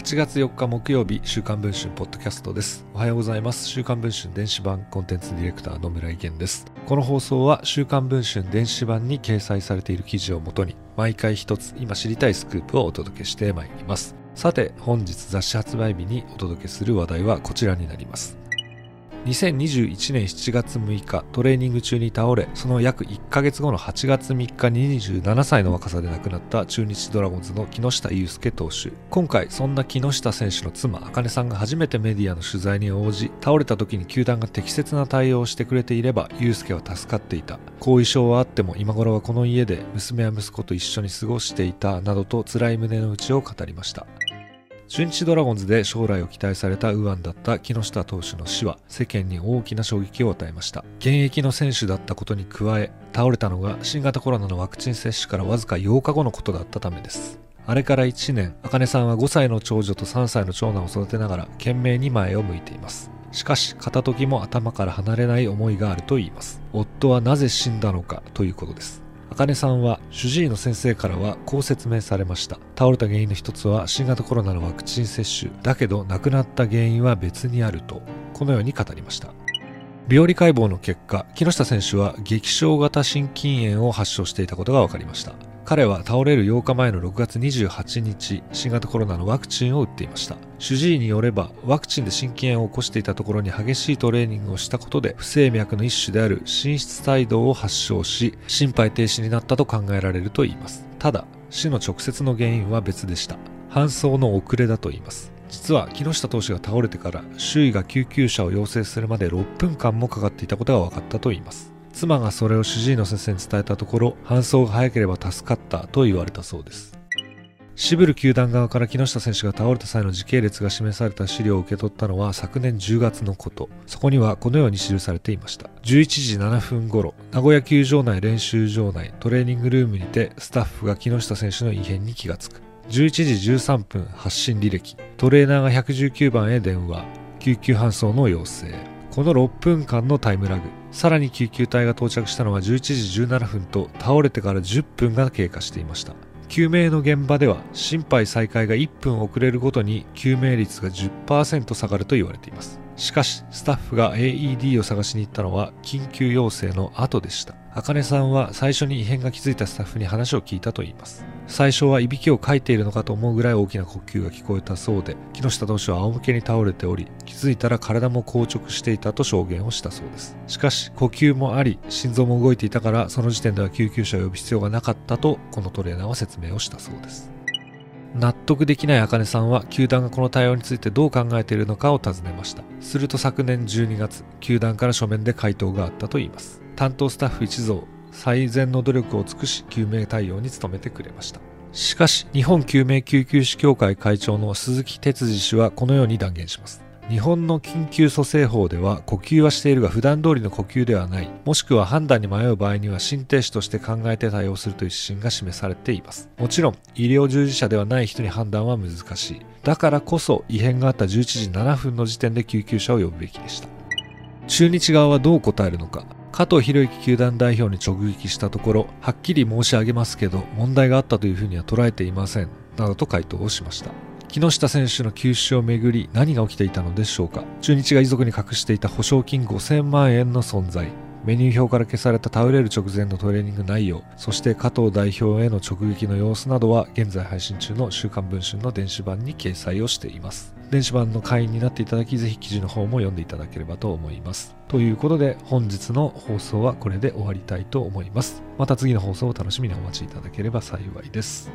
8月4日木曜日週刊文春ポッドキャストです。おはようございます。週刊文春電子版コンテンツディレクター野村井源です。この放送は週刊文春電子版に掲載されている記事をもとに毎回一つ今知りたいスクープをお届けしてまいります。さて本日雑誌発売日にお届けする話題はこちらになります。2021年7月6日トレーニング中に倒れその約1ヶ月後の8月3日に27歳の若さで亡くなった中日ドラゴンズの木下祐介投手。今回そんな木下選手の妻茜さんが初めてメディアの取材に応じ倒れた時に球団が適切な対応をしてくれていれば祐介は助かっていた。後遺症はあっても今頃はこの家で娘や息子と一緒に過ごしていたなどと辛い胸の内を語りました。中日ドラゴンズで将来を期待された右腕だった木下投手の死は世間に大きな衝撃を与えました。現役の選手だったことに加え倒れたのが新型コロナのワクチン接種からわずか8日後のことだったためです。あれから1年茜さんは5歳の長女と3歳の長男を育てながら懸命に前を向いています。しかし片時も頭から離れない思いがあると言います。夫はなぜ死んだのかということです。茜さんは主治医の先生からはこう説明されました。倒れた原因の一つは新型コロナのワクチン接種だけど亡くなった原因は別にあると。このように語りました。病理解剖の結果木下選手は激症型心筋炎を発症していたことが分かりました。彼は倒れる8日前の6月28日新型コロナのワクチンを打っていました。主治医によればワクチンで心筋炎を起こしていたところに激しいトレーニングをしたことで不整脈の一種である心室帯動を発症し心肺停止になったと考えられるといいます。ただ死の直接の原因は別でした。搬送の遅れだといいます。実は木下投手が倒れてから周囲が救急車を要請するまで6分間もかかっていたことが分かったといいます。妻がそれを主治医の先生に伝えたところ搬送が早ければ助かったと言われたそうです。渋る球団側から木下選手が倒れた際の時系列が示された資料を受け取ったのは昨年10月のこと。そこにはこのように記されていました。11時7分頃名古屋球場内練習場内トレーニングルームにてスタッフが木下選手の異変に気がつく。11時13分発信履歴。トレーナーが119番へ電話。救急搬送の要請。この6分間のタイムラグ。さらに救急隊が到着したのは11時17分と倒れてから10分が経過していました。救命の現場では心肺再開が1分遅れるごとに救命率が10%下がると言われています。しかしスタッフが AED を探しに行ったのは緊急要請の後でした。茜さんは最初に異変が気づいたスタッフに話を聞いたといいます。最初はいびきをかいているのかと思うぐらい大きな呼吸が聞こえたそうで木下同士は仰向けに倒れており気づいたら体も硬直していたと証言をしたそうです。しかし呼吸もあり心臓も動いていたからその時点では救急車を呼ぶ必要がなかったとこのトレーナーは説明をしたそうです。納得できない茜さんは球団がこの対応についてどう考えているのかを尋ねました。すると昨年12月球団から書面で回答があったといいます。担当スタッフ一同最善の努力を尽くし救命対応に努めてくれました。しかし日本救命救急士協会会長の鈴木哲司氏はこのように断言します。日本の緊急蘇生法では呼吸はしているが普段通りの呼吸ではない。もしくは判断に迷う場合には心停止として考えて対応するという指針が示されています。もちろん医療従事者ではない人に判断は難しい。だからこそ異変があった11時7分の時点で救急車を呼ぶべきでした。中日側はどう答えるのか。加藤博之球団代表に直撃したところはっきり申し上げますけど問題があったというふうには捉えていません。などと回答をしました。木下選手の休止をめぐり何が起きていたのでしょうか？中日が遺族に隠していた保証金5000万円の存在。メニュー表から消された倒れる直前のトレーニング内容。そして加藤代表への直撃の様子などは現在配信中の週刊文春の電子版に掲載をしています。電子版の会員になっていただきぜひ記事の方も読んでいただければと思います。ということで本日の放送はこれで終わりたいと思います。また次の放送を楽しみにお待ちいただければ幸いです。